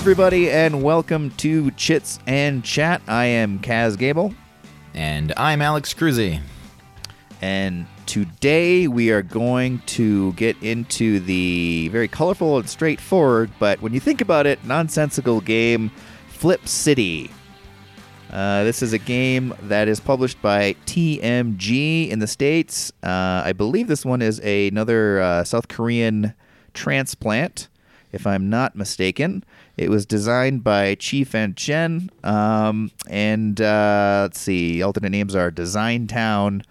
everybody, and welcome to Chits and Chat. I am Kaz Gable, And I'm Alex Cruzy. and today we are going to get into the very colorful and straightforward, but when you think about it, nonsensical game Flip City. Uh, this is a game that is published by TMG in the States. Uh, I believe this one is a, another uh, South Korean transplant, if I'm not mistaken. It was designed by Chih-Fan Chen. Um, and uh, let's see, alternate names are Design Town.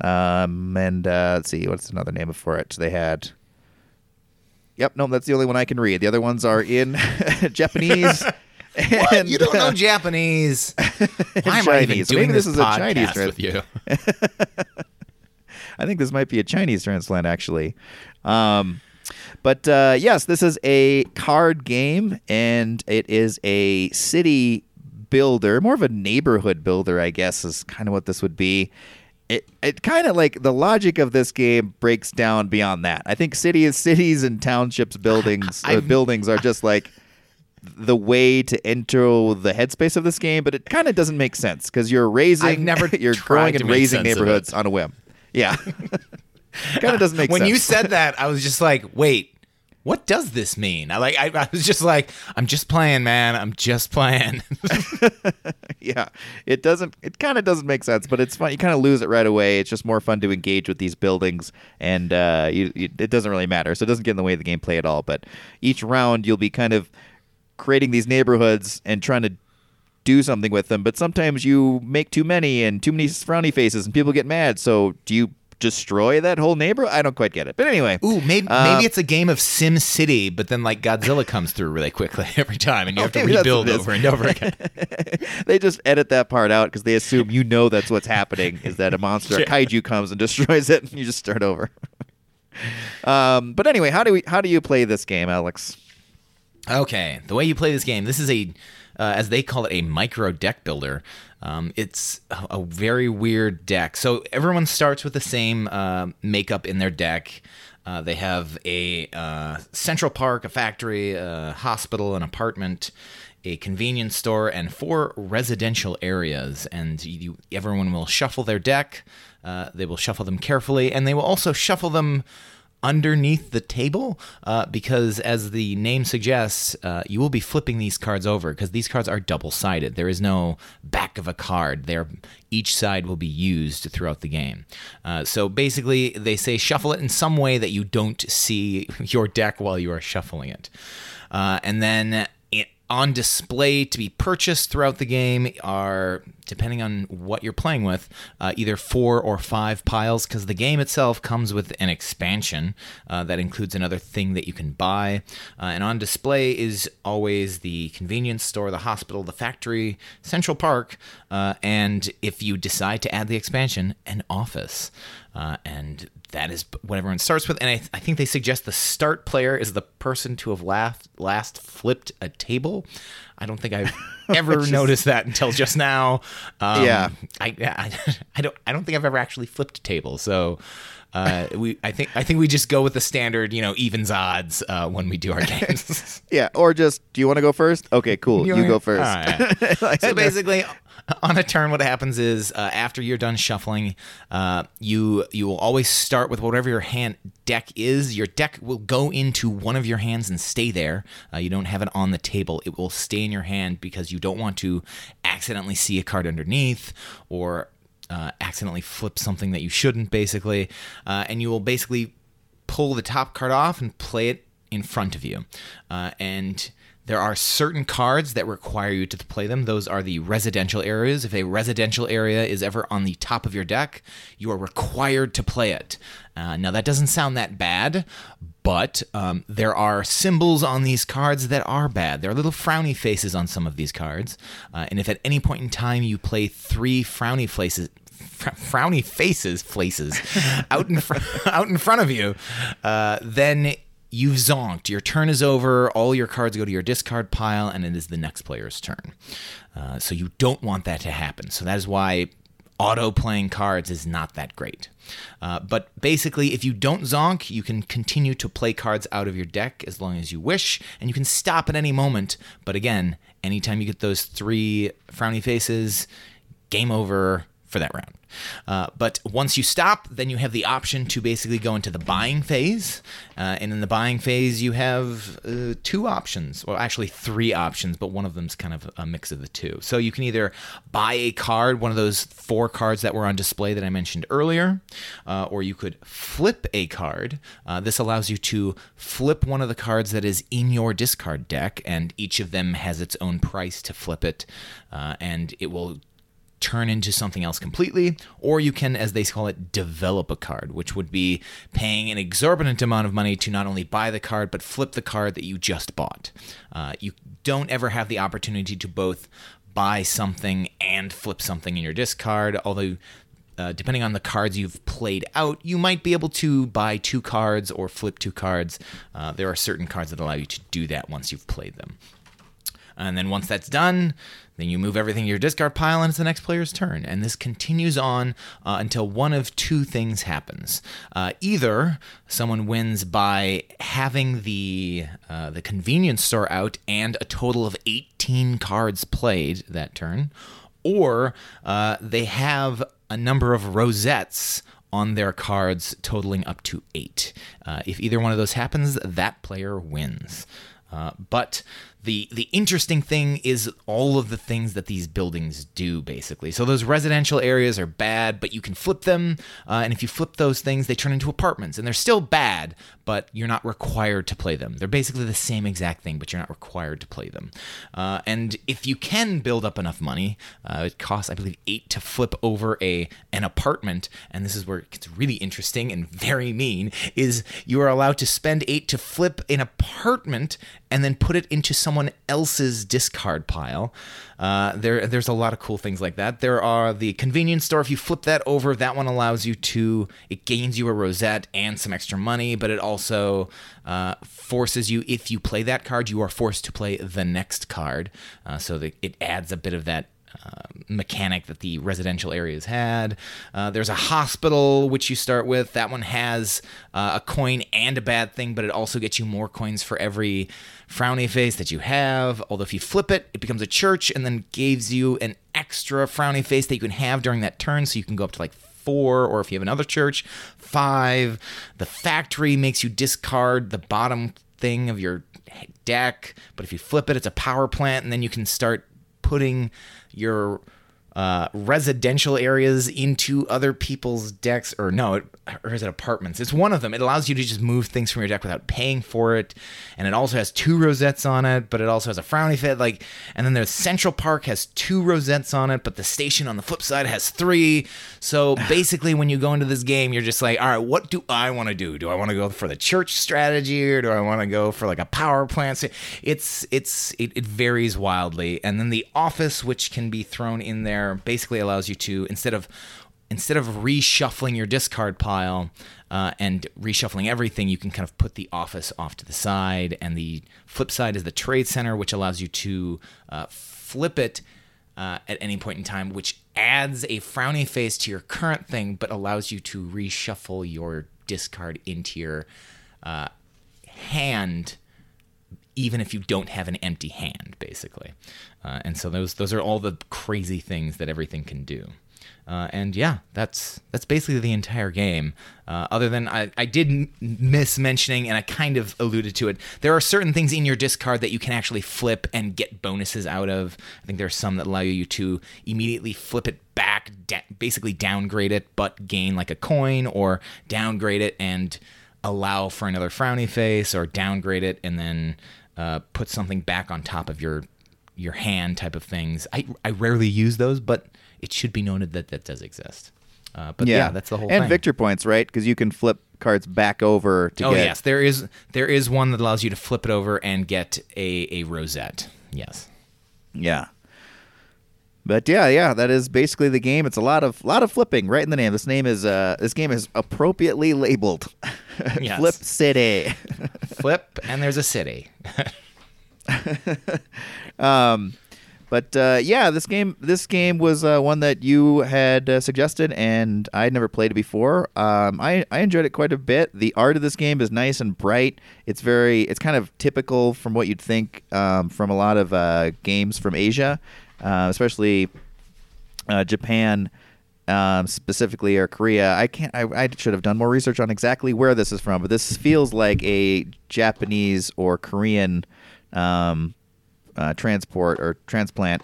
Um, and uh, let's see, what's another name for it? They had. Yep, no, that's the only one I can read. The other ones are in Japanese. What? and, You don't know uh, Japanese? Why am I even Chinese. doing Maybe this, this is a Chinese trans- with you? I think this might be a Chinese transplant, actually. Um, but uh, yes, this is a card game, and it is a city builder, more of a neighborhood builder, I guess, is kind of what this would be. It, it kind of like the logic of this game breaks down beyond that. I think cities, cities and townships buildings, uh, buildings are just like the way to enter the headspace of this game, but it kind of doesn't make sense because you're raising, I've never you're growing and raising sense of it. neighborhoods on a whim. Yeah, kind of doesn't make when sense. When you said that, I was just like, wait, what does this mean? I like, I, I was just like, I'm just playing, man. I'm just playing. yeah, it doesn't. It kind of doesn't make sense, but it's fun. You kind of lose it right away. It's just more fun to engage with these buildings, and uh, you, you, it doesn't really matter. So it doesn't get in the way of the gameplay at all. But each round, you'll be kind of creating these neighborhoods and trying to do something with them. But sometimes you make too many and too many frowny faces, and people get mad. So do you destroy that whole neighborhood? I don't quite get it. But anyway, Ooh, maybe Uh, maybe it's a game of Sim City, but then like Godzilla comes through really quickly every time, and you have to rebuild what it is. over and over again. they just edit that part out because they assume you know that's what's happening is that a monster a kaiju comes and destroys it and you just start over um, but anyway how do we how do you play this game alex Okay, the way you play this game, this is a, uh, as they call it, a micro deck builder. Um, it's a, very weird deck. So everyone starts with the same uh, makeup in their deck. Uh, they have a uh, central park, a factory, a hospital, an apartment, a convenience store, and four residential areas. And you, everyone will shuffle their deck. Uh, they will shuffle them carefully, and they will also shuffle them underneath the table uh, because, as the name suggests, uh, you will be flipping these cards over because these cards are double sided. There is no back of a card. They're, each side will be used throughout the game. Uh, so basically, they say shuffle it in some way that you don't see your deck while you are shuffling it. Uh, and then on display to be purchased throughout the game are, depending on what you're playing with, uh, either four or five piles, because the game itself comes with an expansion uh, that includes another thing that you can buy. Uh, and on display is always the convenience store, the hospital, the factory, Central Park, uh, and if you decide to add the expansion, an office. Uh, and that is what everyone starts with. And I, I think they suggest the start player is the person to have last, last flipped a table. I don't think I've ever noticed that until just now. Um, Yeah. I, I, I don't I don't think I've ever actually flipped a table. So uh, we I think I think we just go with the standard you know evens odds uh, when we do our games. yeah or just do you want to go first okay cool you, wanna- go first right. so basically, on a turn, what happens is uh, after you're done shuffling, uh, you you will always start with whatever your hand deck is. Your deck will go into one of your hands and stay there. Uh, you don't have it on the table; it will stay in your hand because you don't want to accidentally see a card underneath or uh, accidentally flip something that you shouldn't. Basically, uh, and you will basically pull the top card off and play it in front of you. Uh, and there are certain cards that require you to play them. Those are the residential areas. If a residential area is ever on the top of your deck, you are required to play it. Uh, now, that doesn't sound that bad, but um, there are symbols on these cards that are bad. There are little frowny faces on some of these cards. Uh, and if at any point in time you play three frowny faces, fr- frowny faces, faces out in fr- out in front of you, uh, then you've zonked. Your turn is over. All your cards go to your discard pile, and it is the next player's turn. Uh, so you don't want that to happen. So that is why auto playing cards is not that great. Uh, but basically, if you don't zonk, you can continue to play cards out of your deck as long as you wish, and you can stop at any moment. But again, anytime you get those three frowny faces, game over for that round. Uh, but once you stop, then you have the option to basically go into the buying phase. Uh, and in the buying phase, you have uh, two options, well, actually three options, but one of them's kind of a mix of the two. So you can either buy a card, one of those four cards that were on display that I mentioned earlier, uh, or you could flip a card. Uh, this allows you to flip one of the cards that is in your discard deck, and each of them has its own price to flip it, and it will turn into something else completely, or you can, as they call it, develop a card, which would be paying an exorbitant amount of money to not only buy the card, but flip the card that you just bought. Uh, you don't ever have the opportunity to both buy something and flip something in your discard, although. Uh, depending on the cards you've played out, you might be able to buy two cards or flip two cards. Uh, there are certain cards that allow you to do that once you've played them. And then once that's done, then you move everything to your discard pile and it's the next player's turn. And this continues on uh, until one of two things happens. Uh, either someone wins by having the uh, the convenience store out and a total of 18 cards played that turn, or uh, they have a number of rosettes on their cards totaling up to eight. Uh, if either one of those happens, that player wins. Uh, but the the interesting thing is all of the things that these buildings do basically. So those residential areas are bad but you can flip them uh, and if you flip those things they turn into apartments and they're still bad but you're not required to play them. They're basically the same exact thing but you're not required to play them. Uh, and if you can build up enough money uh, it costs i believe eight to flip over a an apartment and this is where it gets really interesting and very mean is you are allowed to spend eight to flip an apartment and then put it into someone else's discard pile. Uh, there, there's a lot of cool things like that. There are the convenience store. If you flip that over, that one allows you to. It gains you a rosette and some extra money, but it also uh, forces you. If you play that card, you are forced to play the next card. Uh, so it adds a bit of that mechanic that the residential areas had. Uh, there's a hospital, which you start with. That one has uh, a coin and a bad thing, but it also gets you more coins for every frowny face that you have. Although if you flip it, it becomes a church and then gives you an extra frowny face that you can have during that turn, so you can go up to like four, or if you have another church, five. The factory makes you discard the bottom thing of your deck, but if you flip it, it's a power plant, and then you can start putting your uh, residential areas into other people's decks, or no, it, or is it apartments? It's one of them. It allows you to just move things from your deck without paying for it, and it also has two rosettes on it, but it also has a frowny fit. Like, and then there's Central Park has two rosettes on it, but the station on the flip side has three. So basically, when you go into this game, you're just like, all right, what do I want to do? Do I want to go for the church strategy, or do I want to go for like a power plant? It's it's it, it varies wildly, and then the office, which can be thrown in there basically allows you to instead of instead of reshuffling your discard pile uh, and reshuffling everything, you can kind of put the office off to the side. And the flip side is the trade center, which allows you to uh, flip it uh, at any point in time, which adds a frowny face to your current thing, but allows you to reshuffle your discard into your uh, hand even if you don't have an empty hand, basically. Uh, and so those those are all the crazy things that everything can do. Uh, and yeah, that's that's basically the entire game. Uh, other than I, I did miss mentioning, and I kind of alluded to it. There are certain things in your discard that you can actually flip and get bonuses out of. I think there are some that allow you to immediately flip it back, da- basically downgrade it, but gain like a coin, or downgrade it and allow for another frowny face, or downgrade it and then uh, put something back on top of your your hand type of things. I, I rarely use those, but it should be noted that that does exist. Uh, but yeah. yeah. that's the whole and thing. victor points, right? Because you can flip cards back over to oh, get. yes, there is there is one that allows you to flip it over and get a a rosette. Yes. Yeah. But yeah, yeah, that is basically the game. It's a lot of lot of flipping right in the name. This name is uh this game is appropriately labeled. Yes. Flip City. Flip and there's a city. um but But uh, yeah, this game this game was uh, one that you had uh, suggested, and I had never played it before. Um, I I enjoyed it quite a bit. The art of this game is nice and bright. It's very it's kind of typical from what you'd think um, from a lot of uh, games from Asia, uh, especially uh, Japan. Um, specifically, or Korea. I can't. I, I should have done more research on exactly where this is from, but this feels like a Japanese or Korean um, uh, transport or transplant.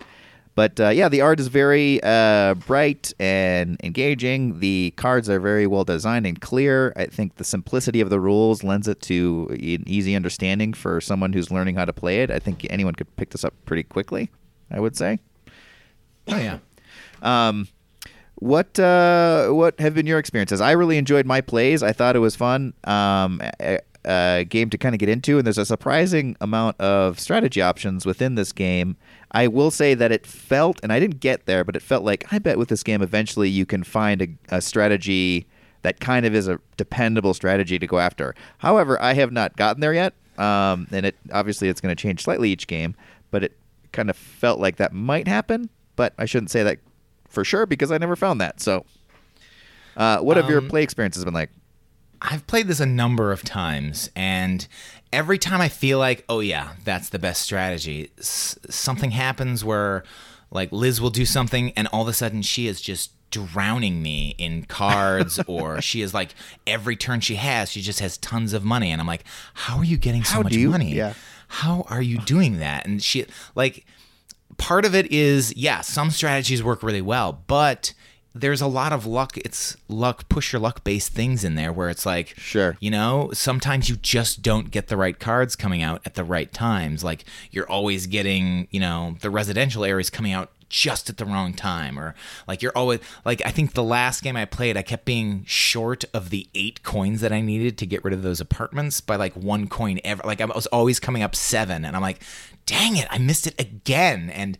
But uh, yeah, the art is very uh, bright and engaging. The cards are very well designed and clear. I think the simplicity of the rules lends it to an easy understanding for someone who's learning how to play it. I think anyone could pick this up pretty quickly. I would say. Oh yeah. Um, what uh, what have been your experiences? I really enjoyed my plays. I thought it was fun. Um, a, a game to kind of get into, and there's a surprising amount of strategy options within this game. I will say that it felt, and I didn't get there, but it felt like I bet with this game eventually you can find a, a strategy that kind of is a dependable strategy to go after. However, I have not gotten there yet, um, and it obviously it's going to change slightly each game, but it kind of felt like that might happen. But I shouldn't say that for sure because I never found that. So, uh, what have your Um, play experiences been like? I've played this a number of times, and every time I feel like, oh yeah, that's the best strategy, s- something happens where, like, Liz will do something, and all of a sudden she is just drowning me in cards, or she is like, every turn she has, she just has tons of money, and I'm like, how are you getting so How much you- money? yeah. How are you doing that? And she, like, part of it is yeah some strategies work really well but there's a lot of luck it's luck push your luck based things in there where it's like Sure. you know sometimes you just don't get the right cards coming out at the right times like you're always getting you know the residential areas coming out just at the wrong time or like you're always like i think the last game i played i kept being short of the eight coins that i needed to get rid of those apartments by like one coin ever like i was always coming up seven and i'm like dang it i missed it again and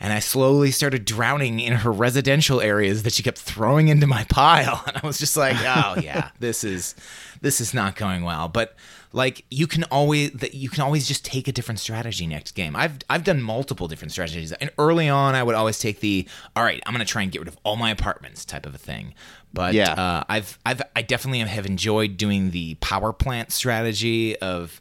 and I slowly started drowning in her residential areas that she kept throwing into my pile. And I was just like, oh yeah, this is this is not going well. But like you can always that you can always just take a different strategy next game. I've I've done multiple different strategies. And early on I would always take the all right, I'm gonna try and get rid of all my apartments type of a thing. But Yeah. uh, I've I've I definitely have enjoyed doing the power plant strategy of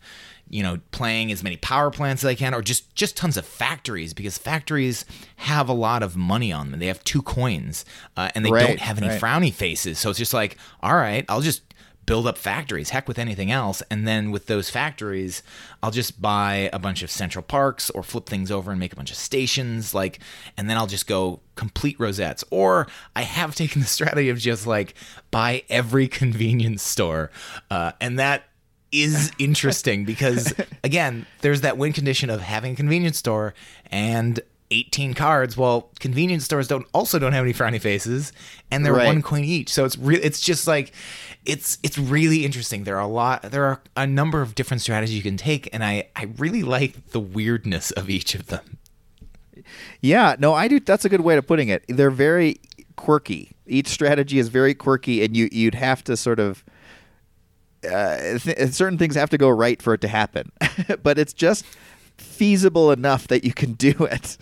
you know playing as many power plants as I can or just just tons of factories because factories have a lot of money on them. They have two coins uh, and they Right, don't have any right. frowny faces. So it's just like, all right, I'll just build up factories. Heck with anything else. And then with those factories, I'll just buy a bunch of central parks or flip things over and make a bunch of stations. Like, and then I'll just go complete rosettes. Or I have taken the strategy of just like buy every convenience store. Uh, and that is interesting because again, there's that win condition of having a convenience store and 18 cards. Well, convenience stores don't also don't have any frowny faces, and they're Right. one coin each. So it's really it's just like it's it's really interesting. There are a lot there are a number of different strategies you can take, and I I really like the weirdness of each of them. Yeah, no, I do. That's a good way of putting it. They're very quirky. Each strategy is very quirky, and you you'd have to sort of uh, th- certain things have to go right for it to happen, but it's just feasible enough that you can do it.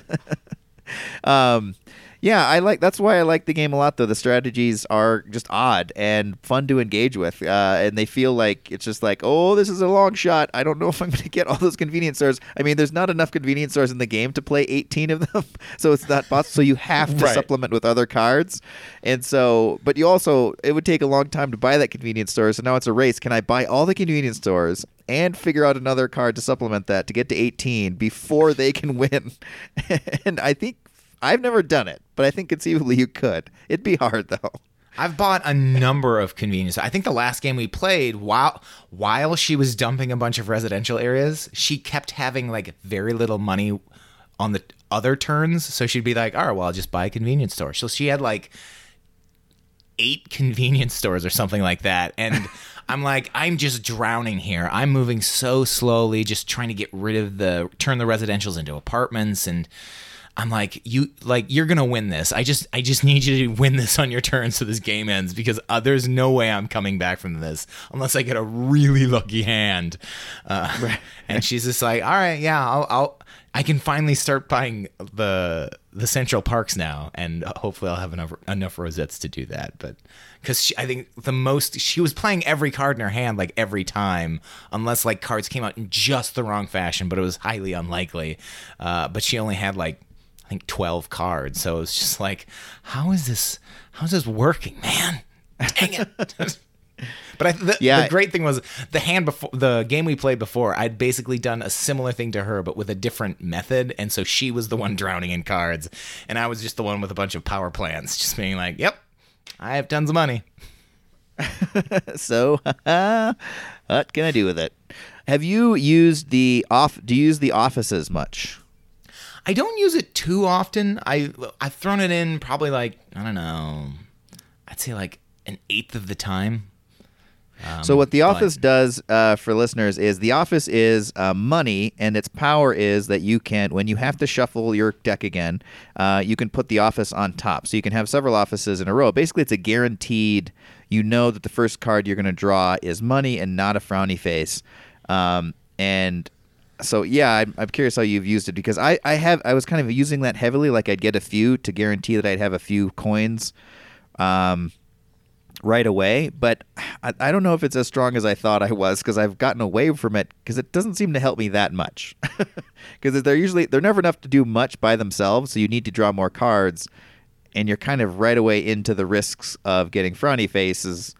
um, yeah, I like. That's why I like the game a lot. Though the strategies are just odd and fun to engage with, uh, and they feel like it's just like, oh, this is a long shot. I don't know if I'm going to get all those convenience stores. I mean, there's not enough convenience stores in the game to play 18 of them, so it's not possible. So you have to Right. supplement with other cards, and so, but you also, it would take a long time to buy that convenience store. So now it's a race. Can I buy all the convenience stores? And figure out another card to supplement that to get to 18 before they can win. and I think I've never done it, but I think conceivably you could. It'd be hard though. I've bought a number of convenience. I think the last game we played, while while she was dumping a bunch of residential areas, she kept having like very little money on the other turns. So she'd be like, "All right, well, I'll just buy a convenience store." So she had like eight convenience stores or something like that, and I'm like, I'm just drowning here. I'm moving so slowly, just trying to get rid of the turn the residentials into apartments and. I'm like, you like you're gonna win this. I just I just need you to win this on your turn so this game ends because uh, there's no way I'm coming back from this unless I get a really lucky hand. Uh, right. And she's just like, all right, yeah, I'll, I'll I can finally start buying the the Central Parks now, and hopefully I'll have enough enough rosettes to do that. But because I think the most she was playing every card in her hand like every time, unless like cards came out in just the wrong fashion, but it was highly unlikely. Uh, but she only had like I think 12 cards. So it's just like, how is this? How is this working, man? Dang it. but I, the, yeah. the great thing was the hand before the game we played before. I'd basically done a similar thing to her, but with a different method. And so she was the one drowning in cards, and I was just the one with a bunch of power plants, just being like, "Yep, I have tons of money." so, what can I do with it? Have you used the off? Do you use the offices much? I don't use it too often. I I've thrown it in probably like I don't know. I'd say like an eighth of the time. Um, so what the office but... does uh, for listeners is the office is uh, money, and its power is that you can, when you have to shuffle your deck again, uh, you can put the office on top. So you can have several offices in a row. Basically, it's a guaranteed. You know that the first card you're going to draw is money and not a frowny face. Um, and so yeah, I'm, I'm curious how you've used it because I, I have I was kind of using that heavily. Like I'd get a few to guarantee that I'd have a few coins, um, right away. But I, I don't know if it's as strong as I thought I was because I've gotten away from it because it doesn't seem to help me that much. Because they're usually they're never enough to do much by themselves, so you need to draw more cards, and you're kind of right away into the risks of getting frowny faces.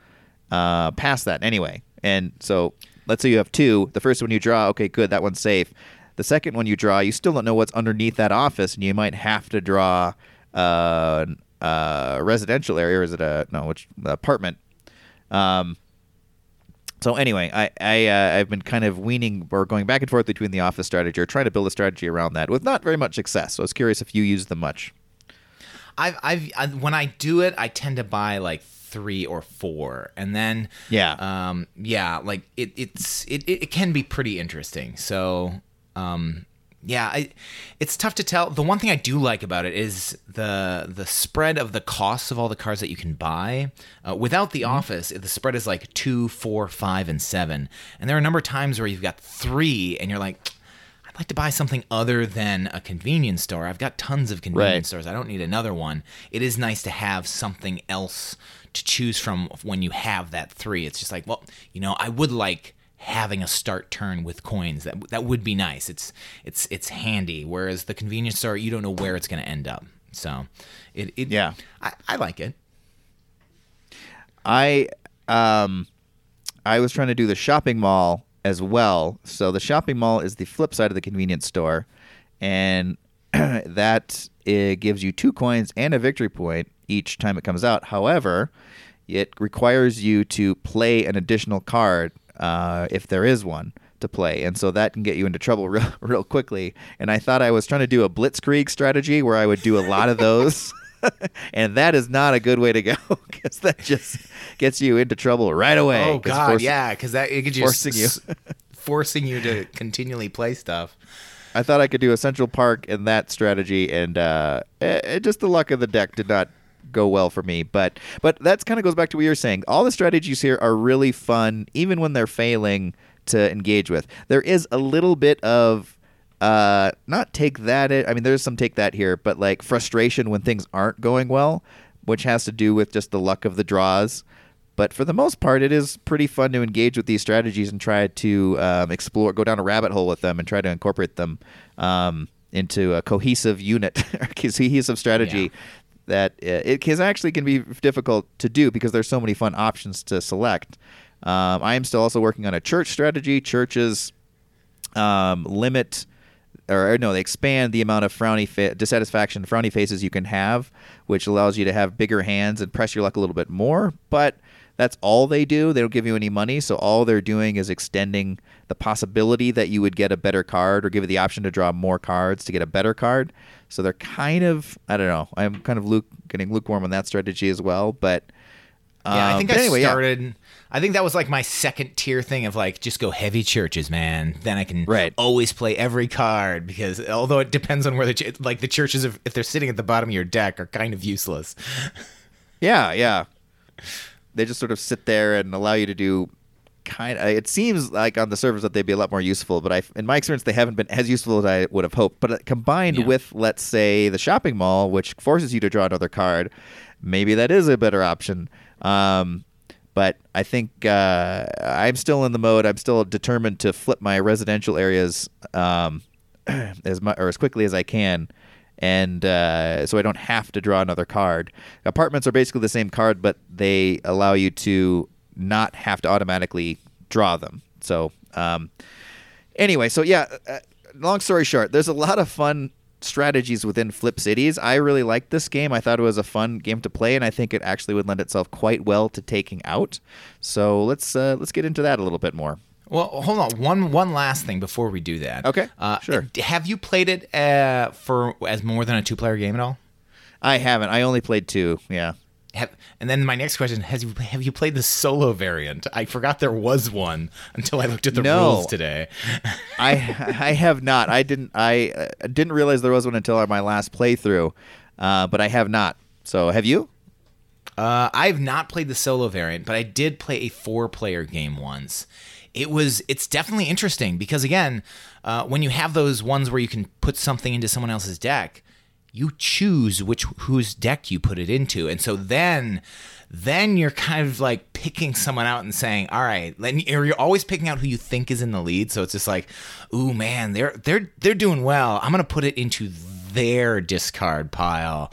Uh, past that anyway, and so let's say you have two. The first one you draw, okay, good, that one's safe. The second one you draw, you still don't know what's underneath that office, and you might have to draw uh, a residential area, or is it a no, which apartment? Um, so anyway, I, I uh, I've been kind of weaning or going back and forth between the office strategy or trying to build a strategy around that with not very much success. So I was curious if you use them much. I've, I've I, when I do it, I tend to buy like three or four, and then yeah, um, yeah, like it, it's it, it can be pretty interesting. So um, yeah, I, it's tough to tell. The one thing I do like about it is the the spread of the costs of all the cars that you can buy. Uh, without the mm-hmm. office, the spread is like two, four, five, and seven. And there are a number of times where you've got three, and you're like, I'd like to buy something other than a convenience store. I've got tons of convenience right. stores. I don't need another one. It is nice to have something else to choose from when you have that three. It's just like, well, you know, I would like having a start turn with coins. That that would be nice. It's it's it's handy. Whereas the convenience store, you don't know where it's going to end up. So, it, it yeah, I, I like it. I um, I was trying to do the shopping mall as well. So the shopping mall is the flip side of the convenience store, and that it gives you two coins and a victory point each time it comes out. However, it requires you to play an additional card uh, if there is one to play, and so that can get you into trouble real, real quickly. And I thought I was trying to do a blitzkrieg strategy where I would do a lot of those. and that is not a good way to go because that just gets you into trouble right away. Oh God, yeah, because that it could just forcing you, forcing you to continually play stuff. I thought I could do a Central Park in that strategy, and uh, it, it, just the luck of the deck did not go well for me. But but that kind of goes back to what you're saying. All the strategies here are really fun, even when they're failing to engage with. There is a little bit of uh, not take that. I mean, there's some take that here, but like frustration when things aren't going well, which has to do with just the luck of the draws. But for the most part, it is pretty fun to engage with these strategies and try to um, explore, go down a rabbit hole with them, and try to incorporate them um, into a cohesive unit, cohesive strategy. Yeah. That it is actually can be difficult to do because there's so many fun options to select. Um, I am still also working on a church strategy. Churches um, limit or no, they expand the amount of frowny fa- dissatisfaction, frowny faces you can have, which allows you to have bigger hands and press your luck a little bit more. But that's all they do. They don't give you any money, so all they're doing is extending the possibility that you would get a better card or give you the option to draw more cards to get a better card. So they're kind of, I don't know, I'm kind of luke, getting lukewarm on that strategy as well. But yeah, I um, think I anyway, started. Yeah. I think that was like my second tier thing of like just go heavy churches, man. Then I can Right. always play every card because although it depends on where the like the churches if, if they're sitting at the bottom of your deck are kind of useless. Yeah, yeah. They just sort of sit there and allow you to do kind of. It seems like on the surface that they'd be a lot more useful, but I, in my experience, they haven't been as useful as I would have hoped. But uh, combined Yeah. with, let's say, the shopping mall, which forces you to draw another card, maybe that is a better option. Um, but I think uh, I'm still in the mode. I'm still determined to flip my residential areas um, as mu- or as quickly as I can, and uh, so I don't have to draw another card. Apartments are basically the same card, but they allow you to not have to automatically draw them. So um, anyway, so yeah. Uh, long story short, there's a lot of fun strategies within Flip Cities. I really liked this game. I thought it was a fun game to play, and I think it actually would lend itself quite well to taking out. So let's uh, let's get into that a little bit more. Well, hold on. One one last thing before we do that. Okay, Uh, sure. Have you played it uh, for as more than a two player game at all? I haven't. I only played two. Yeah. Have, and then my next question: Has you have you played the solo variant? I forgot there was one until I looked at the No. rules today. I I have not. I didn't. I uh, didn't realize there was one until my last playthrough, uh, but I have not. So have you? Uh, I've not played the solo variant, but I did play a four-player game once. It was it's definitely interesting because again, uh, when you have those ones where you can put something into someone else's deck, you choose which whose deck you put it into, and so then then you're kind of like picking someone out and saying, "All right," you're you're always picking out who you think is in the lead. So it's just like, "Ooh, man, they're they're they're doing well. I'm gonna put it into their discard pile."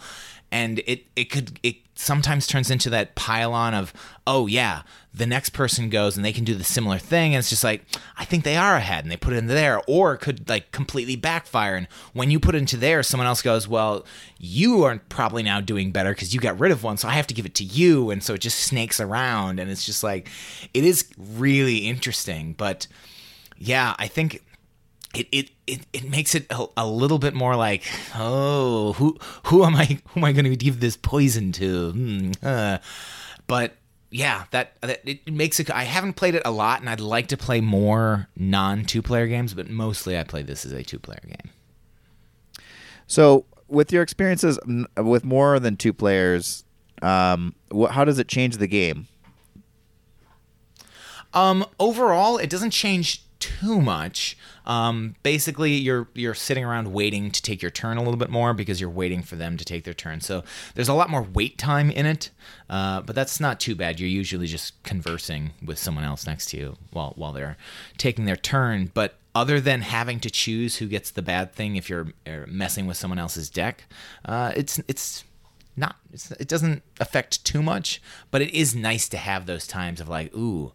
and it it could it sometimes turns into that pylon of oh yeah the next person goes and they can do the similar thing. And it's just like i think they are ahead and they put it into there or could like completely backfire. And when you put it into there someone else goes well you are probably now doing better because you got rid of one so i have to give it to you. And so it just snakes around. And it's just like it is really interesting. But yeah i think it it it, it makes it a, a little bit more like oh who who am I who am I going to give this poison to hmm, uh. but yeah that, that it makes it I haven't played it a lot and I'd like to play more non two player games but mostly I play this as a two player game So with your experiences with more than two players, um, how does it change the game? Um, overall, it doesn't change too much. Um, basically, you're you're sitting around waiting to take your turn a little bit more because you're waiting for them to take their turn. So there's a lot more wait time in it, uh, but that's not too bad. You're usually just conversing with someone else next to you while while they're taking their turn. But other than having to choose who gets the bad thing if you're uh, messing with someone else's deck, uh, it's it's not it's, it doesn't affect too much but it is nice to have those times of like ooh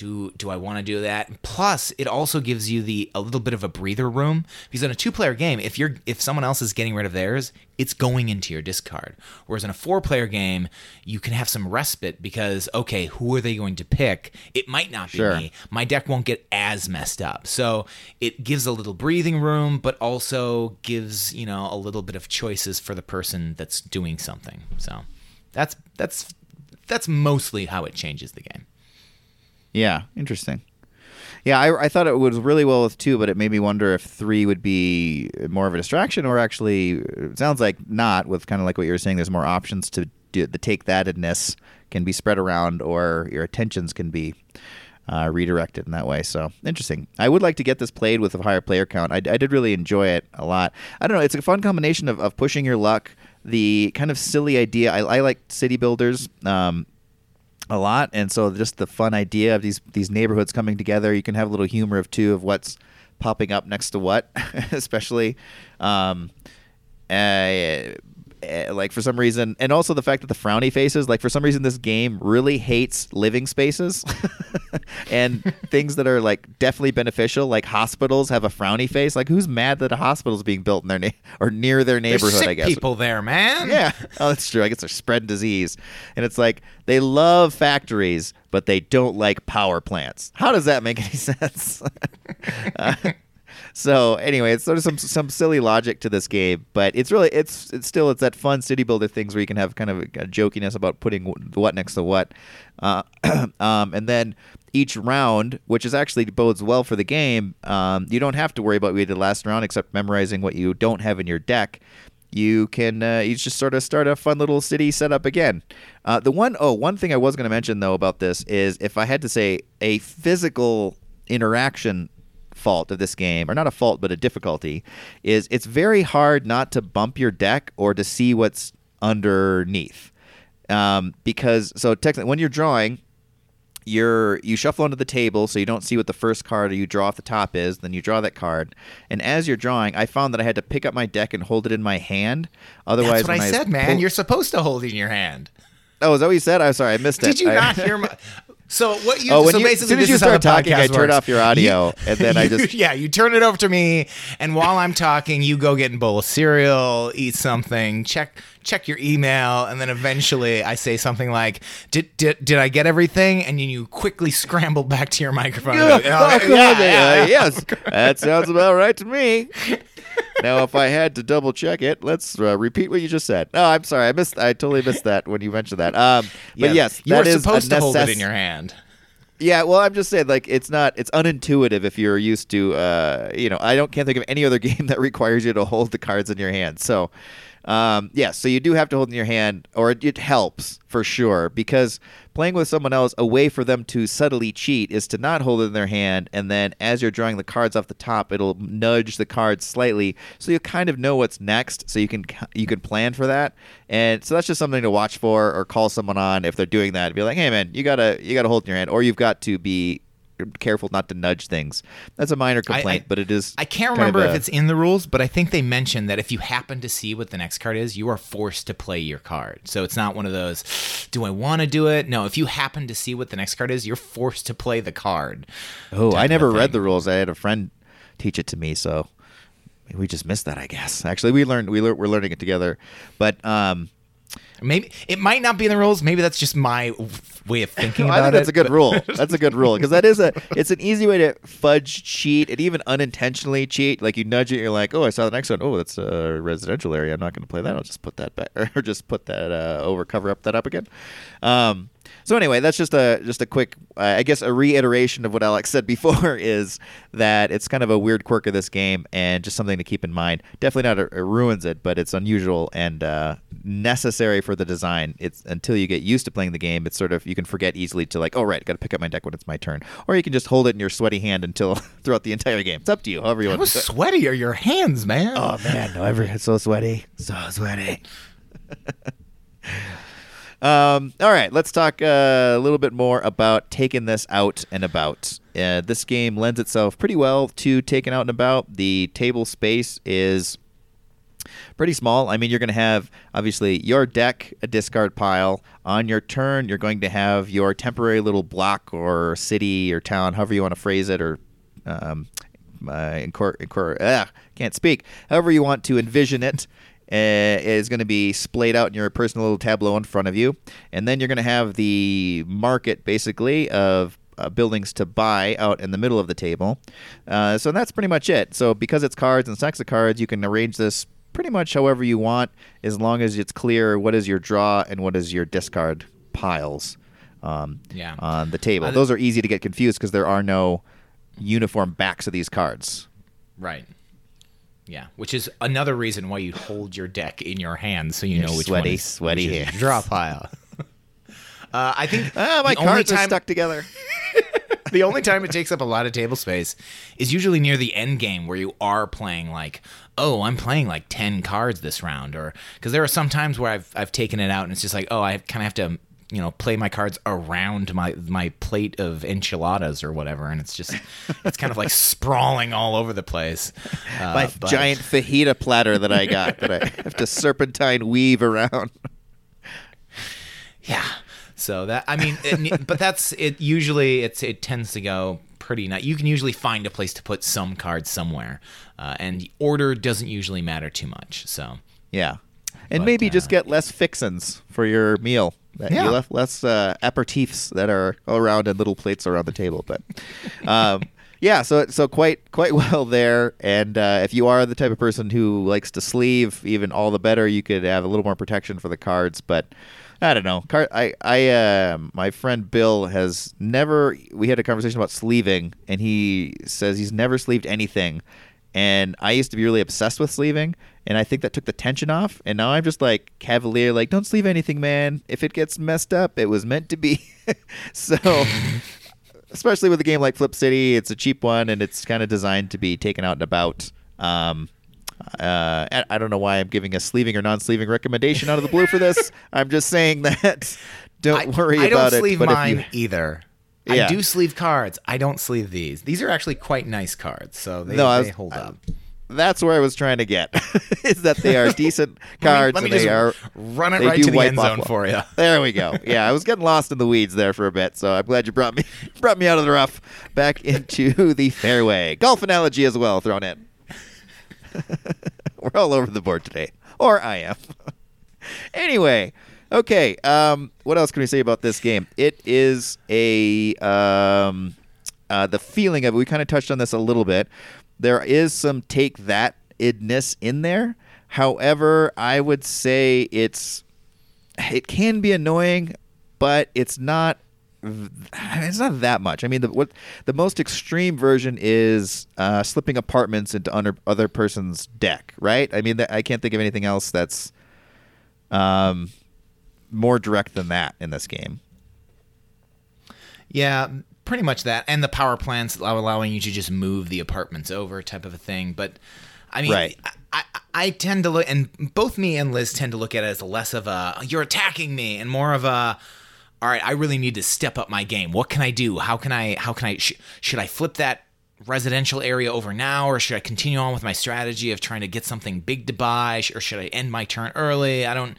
do do I want to do that? Plus, it also gives you the a little bit of a breather room because in a two player game, if you're if someone else is getting rid of theirs, it's going into your discard. Whereas in a four player game, you can have some respite because okay, who are they going to pick? It might not be Sure. me. My deck won't get as messed up. So it gives a little breathing room, but also gives you know a little bit of choices for the person that's doing something. So that's that's that's mostly how it changes the game. Yeah, interesting. Yeah, I, I thought it was really well with two, but it made me wonder if three would be more of a distraction, or actually, it sounds like not. With kind of like what you were saying, there's more options to do. The take thatedness can be spread around, or your attentions can be uh, redirected in that way. So interesting. I would like to get this played with a higher player count. I, I did really enjoy it a lot. I don't know. It's a fun combination of, of pushing your luck. The kind of silly idea. I, I like city builders. Um, a lot. And so just the fun idea of these these neighborhoods coming together you can have a little humor of too of what's popping up next to what especially um uh, like for some reason and also the fact that the frowny faces like for some reason this game really hates living spaces and things that are like definitely beneficial like hospitals have a frowny face like who's mad that a hospital's being built in their na- or near their neighborhood There's sick i guess people there, man. yeah. Oh, that's true. I guess they're spreading disease. And it's like they love factories, but they don't like power plants. How does that make any sense? Uh, so anyway, it's sort of some some silly logic to this game, but it's really it's it's still it's that fun city builder things where you can have kind of a, a jokiness about putting what next to what, uh, um, and then each round, which is actually bodes well for the game. Um, you don't have to worry about what we did last round, except memorizing what you don't have in your deck. You can uh, you just sort of start a fun little city setup again. Uh, the one oh one thing I was going to mention though about this is if I had to say a physical interaction fault of this game, or not a fault, but a difficulty, is it's very hard not to bump your deck or to see what's underneath. Um, because so technically, when you're drawing, you're you shuffle onto the table so you don't see what the first card you draw off the top is. Then you draw that card, and as you're drawing, I found that I had to pick up my deck and hold it in my hand. Otherwise, That's what I, said, man. You're supposed to hold it in your hand. oh, is that what you said? I'm sorry, I missed it. Did you I- not hear my? So what you? Oh, when so you- as basically, soon as you start talking, I turn works. off your audio, and then I just- yeah, you turn it over to me, and while I'm talking, you go get a bowl of cereal, eat something, check check your email, and then eventually I say something like, "Did did, did I get everything?" And then you quickly scramble back to your microphone. and go, Oh, "Oh, God, yeah, uh, yeah." yes, that sounds about right to me. Now, if I had to double check it, let's uh, repeat what you just said. No, I'm sorry, I missed. I totally missed that when you mentioned that. Um, but Yeah, yes, you were supposed a to hold it in your hand. Yeah, well, I'm just saying, like, it's not, it's unintuitive if you're used to, uh, you know, I don't can't think of any other game that requires you to hold the cards in your hand. So, um, yeah, so you do have to hold in your hand, or it, it helps for sure because playing with someone else, a way for them to subtly cheat is to not hold it in their hand, and then as you're drawing the cards off the top, it'll nudge the cards slightly, so you kind of know what's next, so you can you can plan for that, and so that's just something to watch for, or call someone on if they're doing that. Be like, hey man, you gotta you gotta hold in your hand, or you've got to be careful not to nudge things. That's a minor complaint, I- but it is. I can't remember a- if it's in the rules, but I think they mentioned that if you happen to see what the next card is, you are forced to play your card. So it's not one of those, do I want to do it? No, if you happen to see what the next card is, you're forced to play the card. Oh, I never read the rules. I had a friend teach it to me, so we just missed that, I guess. Actually, we learned we lear- we're learning it together, but um, Maybe it might not be in the rules. Maybe that's just my way of thinking about I think that's it. a good rule. That's a good rule because that is a it's an easy way to fudge cheat and even unintentionally cheat. Like you nudge it, you're like, oh, I saw the next one. Oh, that's a residential area. I'm not going to play that. I'll just put that back or just put that uh, over, cover up that up again. Um, so anyway, that's just a just a quick, uh, I guess, a reiteration of what Alex said before is that it's kind of a weird quirk of this game and just something to keep in mind. Definitely not a, it ruins it, but it's unusual and uh, necessary for the design. It's until you get used to playing the game, it's sort of you can forget easily to like, oh right, got to pick up my deck when it's my turn, or you can just hold it in your sweaty hand until throughout the entire game. It's up to you, however you How want. to do sweaty are your hands, man? Oh man, no, every so sweaty, so sweaty. um, all right, let's talk uh, a little bit more about taking this out and about. Uh, this game lends itself pretty well to taking out and about. The table space is pretty small. I mean, you're going to have obviously your deck, a discard pile. On your turn, you're going to have your temporary little block or city or town, however you want to phrase it, or um, uh, incor- incor- can't speak. However you want to envision it. Uh, is going to be splayed out in your personal little tableau in front of you, and then you're going to have the market basically of uh, buildings to buy out in the middle of the table. Uh, so that's pretty much it. So because it's cards and stacks of cards, you can arrange this pretty much however you want, as long as it's clear what is your draw and what is your discard piles um, Yeah. on the table. Uh, Those are easy to get confused because there are no uniform backs of these cards. Right. Yeah, which is another reason why you hold your deck in your hand so you Your know which sweaty, one is, sweaty which is draw pile. uh, I think Ah, my cards are stuck together. the only time it takes up a lot of table space is usually near the end game where you are playing like, oh, I'm playing like ten cards this round, or because there are some times where I've I've taken it out and it's just like, oh, I kind of have to you know play my cards around my my plate of enchiladas or whatever, and it's just it's kind of like sprawling all over the place. Uh, my but- giant fajita platter that I got that I have to serpentine weave around. Yeah. So that I mean, it, but that's it. Usually, it's it tends to go pretty nice. You can usually find a place to put some cards somewhere, uh, and order doesn't usually matter too much. So Yeah. And But, maybe uh, just get less fixins for your meal. Yeah. You left less uh, aperitifs that are around in little plates around the table. But um, yeah, so so quite quite well there. And uh, if you are the type of person who likes to sleeve, even all the better. You could have a little more protection for the cards, but. I don't know. Car- I, I, uh, my friend Bill has never. We had a conversation about sleeving, and he says he's never sleeved anything. And I used to be really obsessed with sleeving, and I think that took the tension off. And now I'm just like cavalier, like don't sleeve anything, man. If it gets messed up, it was meant to be. so, especially with a game like Flip City, it's a cheap one, and it's kind of designed to be taken out and about. Um, uh, I I don't know why I'm giving a sleeving or non-sleeving recommendation out of the blue for this. I'm just saying that don't worry I, I about don't sleeve. Mine you, either. Yeah. I do sleeve cards. I don't sleeve these. These are actually quite nice cards, so they, No, I they was- hold up. that's where I was trying to get is that they are decent cards let me, and let me they are run it right to the end zone well. for you. There we go. Yeah, I was getting lost in the weeds there for a bit, so I'm glad you brought me brought me out of the rough back into the fairway. Golf analogy as well thrown in. We're all over the board today, or I am. anyway, okay. Um, what else can we say about this game? It is a um, uh, the feeling of. We kind of touched on this a little bit. There is some take that idness in there. However, I would say it's it can be annoying, but it's not it's not that much. I mean, the what the most extreme version is uh, slipping apartments into under, other person's deck, right? I mean, I can't think of anything else that's um, more direct than that in this game. Yeah, pretty much that. And the power plants allowing you to just move the apartments over, type of a thing. But I mean, Right. I, I, I tend to look, and both me and Liz tend to look at it as less of a "you're attacking me" and more of a "all right, I really need to step up my game. What can I do? How can I? How can I? Sh- should I flip that?" residential area over now or should i continue on with my strategy of trying to get something big to buy or should i end my turn early i don't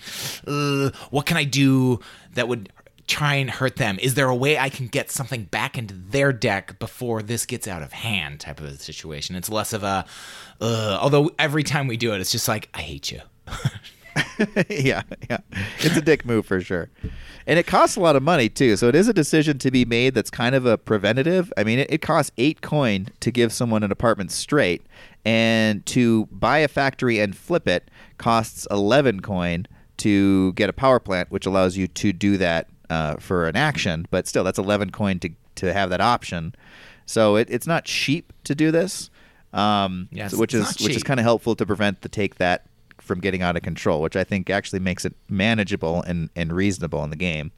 uh, what can i do that would try and hurt them is there a way i can get something back into their deck before this gets out of hand type of a situation it's less of a uh, although every time we do it it's just like i hate you yeah, yeah. It's a dick move for sure. And it costs a lot of money too. So it is a decision to be made that's kind of a preventative. I mean, it, it costs eight coin to give someone an apartment straight, and to buy a factory and flip it costs 11 coin to get a power plant, which allows you to do that uh, for an action. But still, that's 11 coin to, to have that option. So it, it's not cheap to do this. Um, it's- which is which is kind of helpful to prevent the take that from getting out of control, which I think actually makes it manageable and, and reasonable in the game.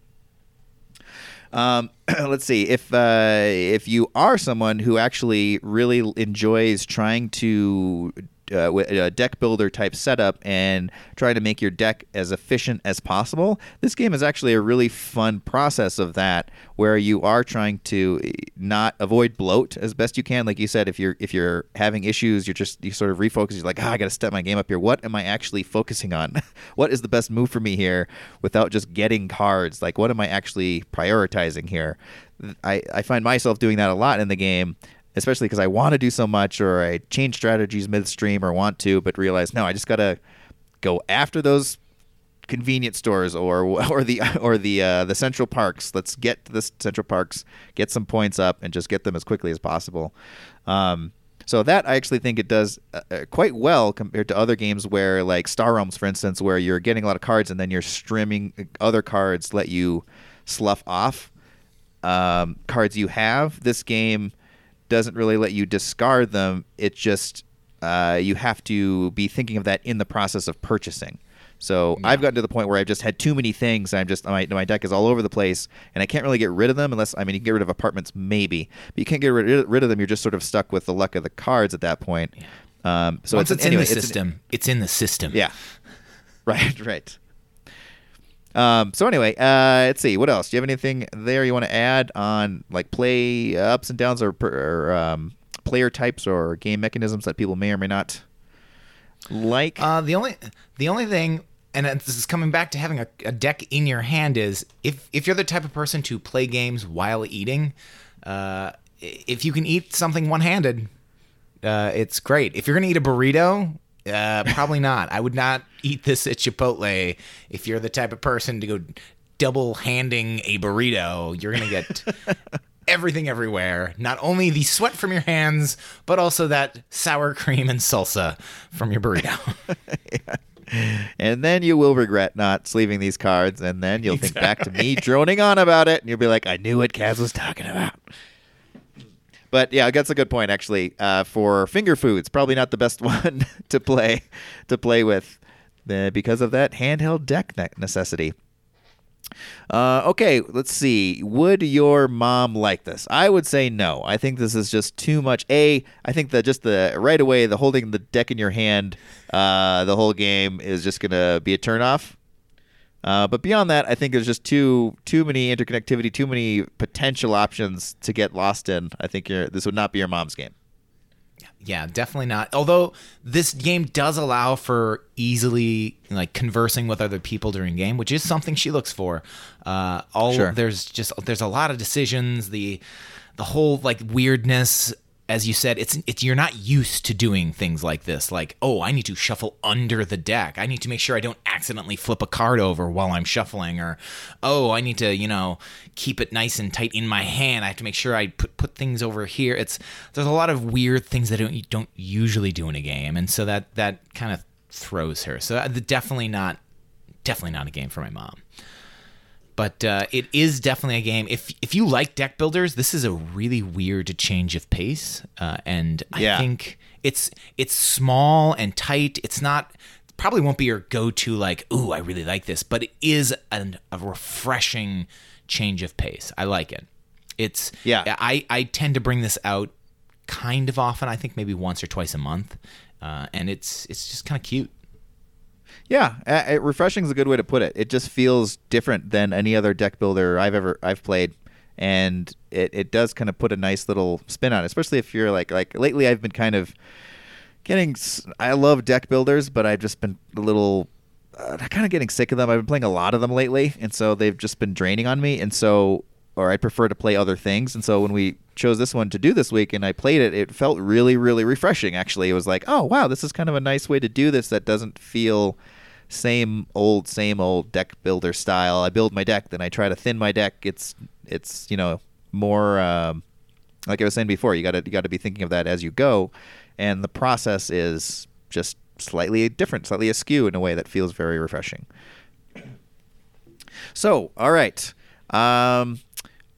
Um, let's see if uh, if you are someone who actually really enjoys trying to uh, with a deck builder type setup and trying to make your deck as efficient as possible, this game is actually a really fun process of that, where you are trying to eh, not avoid bloat as best you can. Like you said, if you're if you're having issues, you're just you sort of refocus. You're like, ah, I got to step my game up here. What am I actually focusing on? what is the best move for me here without just getting cards? Like, what am I actually prioritizing here? I, I find myself doing that a lot in the game, especially because I want to do so much or I change strategies midstream or want to, but realize, no, I just got to go after those convenience stores or or the or the uh, the central parks. Let's get to the central parks, get some points up, and just get them as quickly as possible. Um, so that I actually think it does uh, uh, quite well compared to other games where, like Star Realms, for instance, where you're getting a lot of cards and then you're streaming other cards let you slough off um, cards you have. This game doesn't really let you discard them. It just uh, you have to be thinking of that in the process of purchasing. So I've gotten to the point where I've just had too many things. I'm just my my deck is all over the place, and I can't really get rid of them unless I mean you can get rid of apartments maybe, but you can't get rid, rid of them. You're just sort of stuck with the luck of the cards at that point. Um, so once it's, anyway, in the an- system it's in the system yeah. Right, right. Um, so anyway, uh, let's see. What else? Do you have anything there you want to add on like play ups and downs or, or um, player types or game mechanisms that people may or may not like? Uh, the only the only thing, and this is coming back to having a, a deck in your hand, is if if you're the type of person to play games while eating, uh, if you can eat something one handed, uh, it's great. If you're gonna eat a burrito. Uh, probably not. I would not eat this at Chipotle. If you're the type of person to go double handing a burrito, you're gonna get everything everywhere. Not only the sweat from your hands, but also that sour cream and salsa from your burrito. And then you will regret not sleeving these cards, and then you'll think back to me droning on about it, and you'll be like, I knew what Kaz was talking about. But yeah, that's a good point actually. Uh, for finger foods, probably not the best one to play to play with, uh, because of that handheld deck ne- necessity. Uh, okay, let's see. Would your mom like this? I would say no. I think this is just too much. A, I think that just the right away, the holding the deck in your hand, uh, the whole game is just gonna be a turnoff. Uh, but beyond that, I think there's just too too many interconnectivity, too many potential options to get lost in. I think this would not be your mom's game. Yeah, definitely not. Although this game does allow for easily like conversing with other people during game, which is something she looks for. Uh, all Sure. there's just there's a lot of decisions. The the whole like weirdness, as you said, it's it's you're not used to doing things like this. Like, oh, I need to shuffle under the deck. I need to make sure I don't accidentally flip a card over while I'm shuffling, or oh, I need to you know keep it nice and tight in my hand. I have to make sure I put put things over here. It's there's a lot of weird things that don't don't usually do in a game, and so that that kind of throws her. So uh, definitely not definitely not a game for my mom but uh, it is definitely a game. If if you like deck builders, this is a really weird change of pace, uh, and I Yeah. think it's it's small and tight. It's not probably won't be your go to like, ooh, I really like this, but it is an, a refreshing change of pace. I like it. It's Yeah. I I tend to bring this out kind of often. I think maybe once or twice a month, uh, and it's it's just kind of cute. Yeah, uh, refreshing is a good way to put it. It just feels different than any other deck builder I've ever I've played, and it, it does kind of put a nice little spin on it. Especially if you're like like lately, I've been kind of getting. I love deck builders, but I've just been a little uh, kind of getting sick of them. I've been playing a lot of them lately, and so they've just been draining on me. And so, or I prefer to play other things. And so when we chose this one to do this week, and I played it, it felt really really refreshing. Actually, it was like, oh wow, this is kind of a nice way to do this that doesn't feel same old same old deck builder style. I build my deck, then I try to thin my deck. It's it's you know more um, like I was saying before. You got to you got to be thinking of that as you go, and the process is just slightly different, slightly askew in a way that feels very refreshing. So, all right. Um,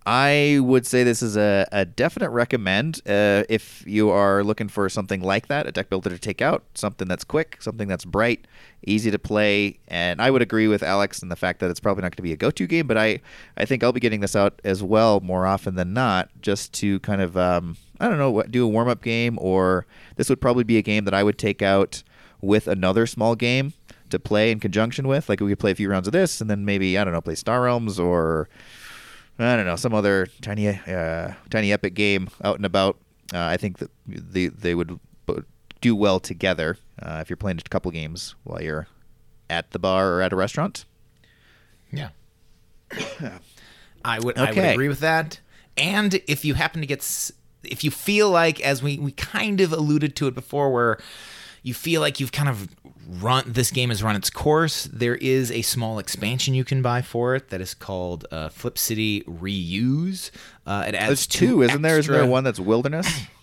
I would say this is a, a definite recommend uh, if you are looking for something like that, a deck builder to take out, something that's quick, something that's bright, easy to play. And I would agree with Alex in the fact that it's probably not going to be a go to game, but I, I think I'll be getting this out as well more often than not just to kind of, um, I don't know, do a warm up game, or this would probably be a game that I would take out with another small game to play in conjunction with. Like we could play a few rounds of this, and then maybe I don't know, play Star Realms or I don't know some other tiny uh, tiny epic game out and about. Uh, I think that they they would do well together uh, if you're playing a couple games while you're at the bar or at a restaurant. Yeah. I would I would Okay. agree with that. And if you happen to get if you feel like as we we kind of alluded to it before where you feel like you've kind of run this game has run its course, there is a small expansion you can buy for it that is called uh, Flip City Reuse. Uh, it adds There's two, isn't there? Isn't there one that's Wilderness?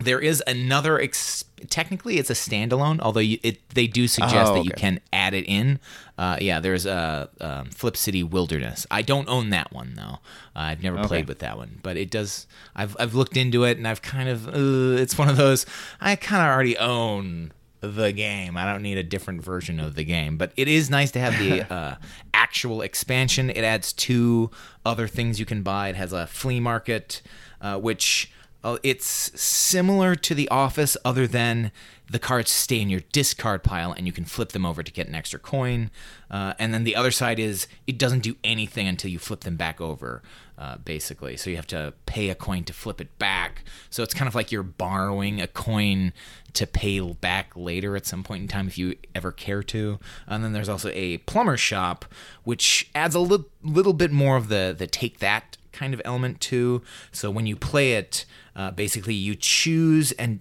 there is another. Ex- technically, it's a standalone, although you, it they do suggest Oh, that you can add it in. Uh, yeah, there's a um, Flip City Wilderness. I don't own that one though. Uh, I've never Okay. played with that one, but it does. I've I've looked into it and I've kind of. Uh, it's one of those. I kind of already own the game. I don't need a different version of the game, but it is nice to have the uh, actual expansion. It adds two other things you can buy. It has a flea market, uh, which uh, it's similar to The Office, other than the cards stay in your discard pile and you can flip them over to get an extra coin. Uh, and then the other side is it doesn't do anything until you flip them back over, uh, basically. So you have to pay a coin to flip it back. So it's kind of like you're borrowing a coin to pay back later at some point in time if you ever care to. And then there's also a plumber shop, which adds a li- little bit more of the the take that kind of element too. So when you play it, uh, basically you choose and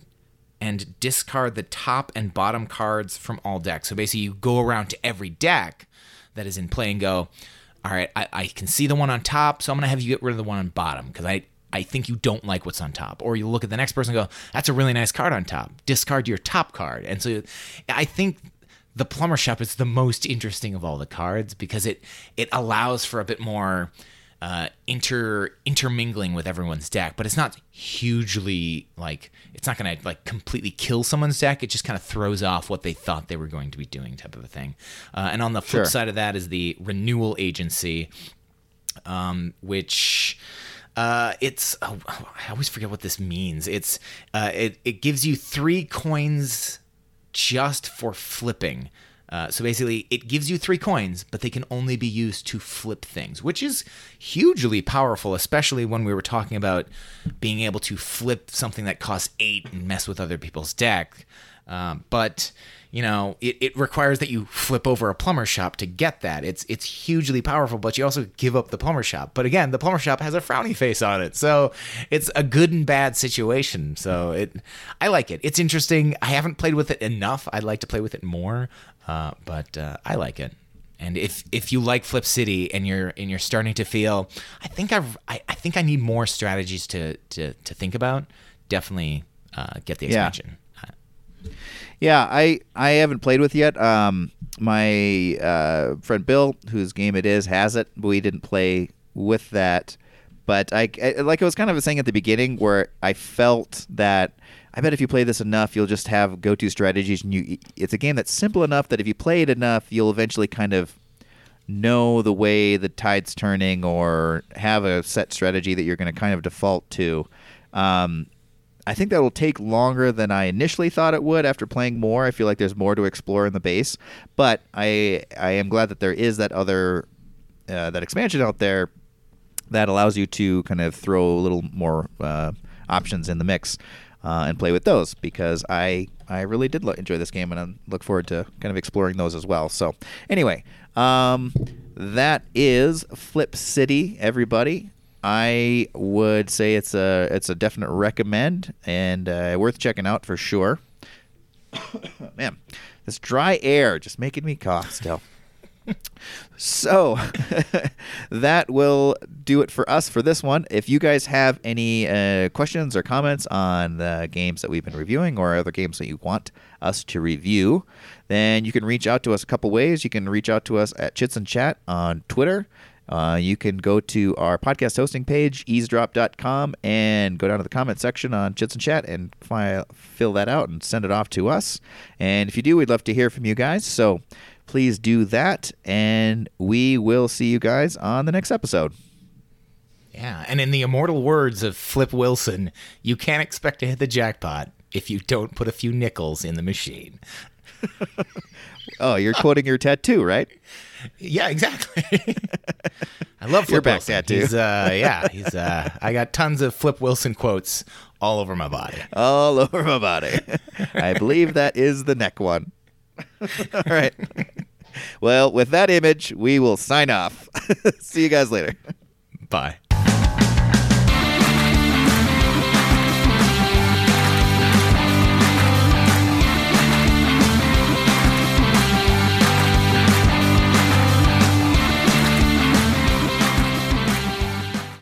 and discard the top and bottom cards from all decks. So basically, you go around to every deck that is in play and go, all right, I, I can see the one on top, so I'm gonna have you get rid of the one on bottom because I I think you don't like what's on top. Or you look at the next person and go, that's a really nice card on top. Discard your top card. And so I think the plumber shop is the most interesting of all the cards because it it allows for a bit more uh, inter intermingling with everyone's deck, but it's not hugely like it's not gonna like completely kill someone's deck. It just kind of throws off what they thought they were going to be doing, type of a thing. Uh, and on the flip Sure. side of that is the renewal agency, um, which uh, it's oh, I always forget what this means. It's uh, it it gives you three coins just for flipping. Uh, so basically, it gives you three coins, but they can only be used to flip things, which is hugely powerful, especially when we were talking about being able to flip something that costs eight and mess with other people's deck. Um, but you know, it, it requires that you flip over a plumber shop to get that. It's it's hugely powerful, but you also give up the plumber shop. But again, the plumber shop has a frowny face on it, so it's a good and bad situation. So it, I like it. It's interesting. I haven't played with it enough. I'd like to play with it more, uh, but uh, I like it. And if if you like Flip City and you're and you're starting to feel, I think I've I, I think I need more strategies to to to think about. Definitely uh, get the expansion. Uh, Yeah, I I haven't played with yet. Um, my uh, friend Bill, whose game it is, has it. But we didn't play with that. But I, I like I was kind of saying at the beginning, where I felt that I bet if you play this enough, you'll just have go-to strategies, and you. It's a game that's simple enough that if you play it enough, you'll eventually kind of know the way the tide's turning or have a set strategy that you're going to kind of default to. Um, I think that will take longer than I initially thought it would after playing more. I feel like there's more to explore in the base, but I I am glad that there is that other uh, that expansion out there that allows you to kind of throw a little more uh, options in the mix uh, and play with those because I I really did lo- enjoy this game and I look forward to kind of exploring those as well. So anyway, um, that is Flip City, everybody. I would say it's a it's a definite recommend and uh, worth checking out for sure. Man, this dry air just making me cough still. So that will do it for us for this one. If you guys have any uh, questions or comments on the games that we've been reviewing or other games that you want us to review, then you can reach out to us a couple ways. You can reach out to us at Chits and Chat on Twitter. Uh, you can go to our podcast hosting page, eavesdrop.com, and go down to the comment section on Chits and Chat and file, fill that out and send it off to us. And if you do, we'd love to hear from you guys. So please do that. And we will see you guys on the next episode. Yeah, and in the immortal words of Flip Wilson, you can't expect to hit the jackpot if you don't put a few nickels in the machine. Oh, you're quoting your tattoo, right? Yeah, exactly. I love Flip Your back Wilson. tattoo. He's, uh, yeah, he's. Uh, I got tons of Flip Wilson quotes all over my body. All over my body. I believe that is the neck one. All right. Well, with that image, we will sign off. see you guys later. Bye.